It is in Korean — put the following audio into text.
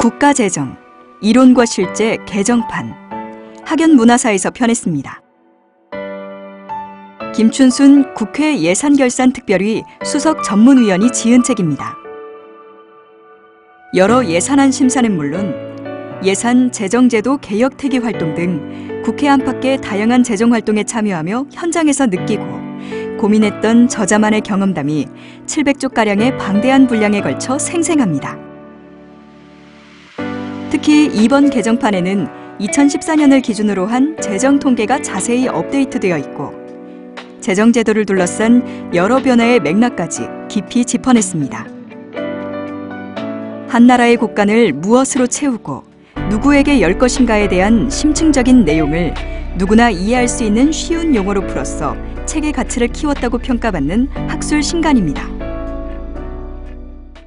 국가재정, 이론과 실제 개정판, 학연문화사에서 편했습니다. 김춘순 국회 예산결산특별위 수석 전문위원이 지은 책입니다. 여러 예산안 심사는 물론 예산 재정제도 개혁 특위 활동 등 국회 안팎의 다양한 재정 활동에 참여하며 현장에서 느끼고 고민했던 저자만의 경험담이 700쪽가량의 방대한 분량에 걸쳐 생생합니다. 특히 이번 개정판에는 2014년을 기준으로 한 재정 통계가 자세히 업데이트되어 있고 재정 제도를 둘러싼 여러 변화의 맥락까지 깊이 짚어냈습니다. 한 나라의 국간을 무엇으로 채우고 누구에게 열 것인가에 대한 심층적인 내용을 누구나 이해할 수 있는 쉬운 용어로 풀어서 책의 가치를 키웠다고 평가받는 학술 신간입니다.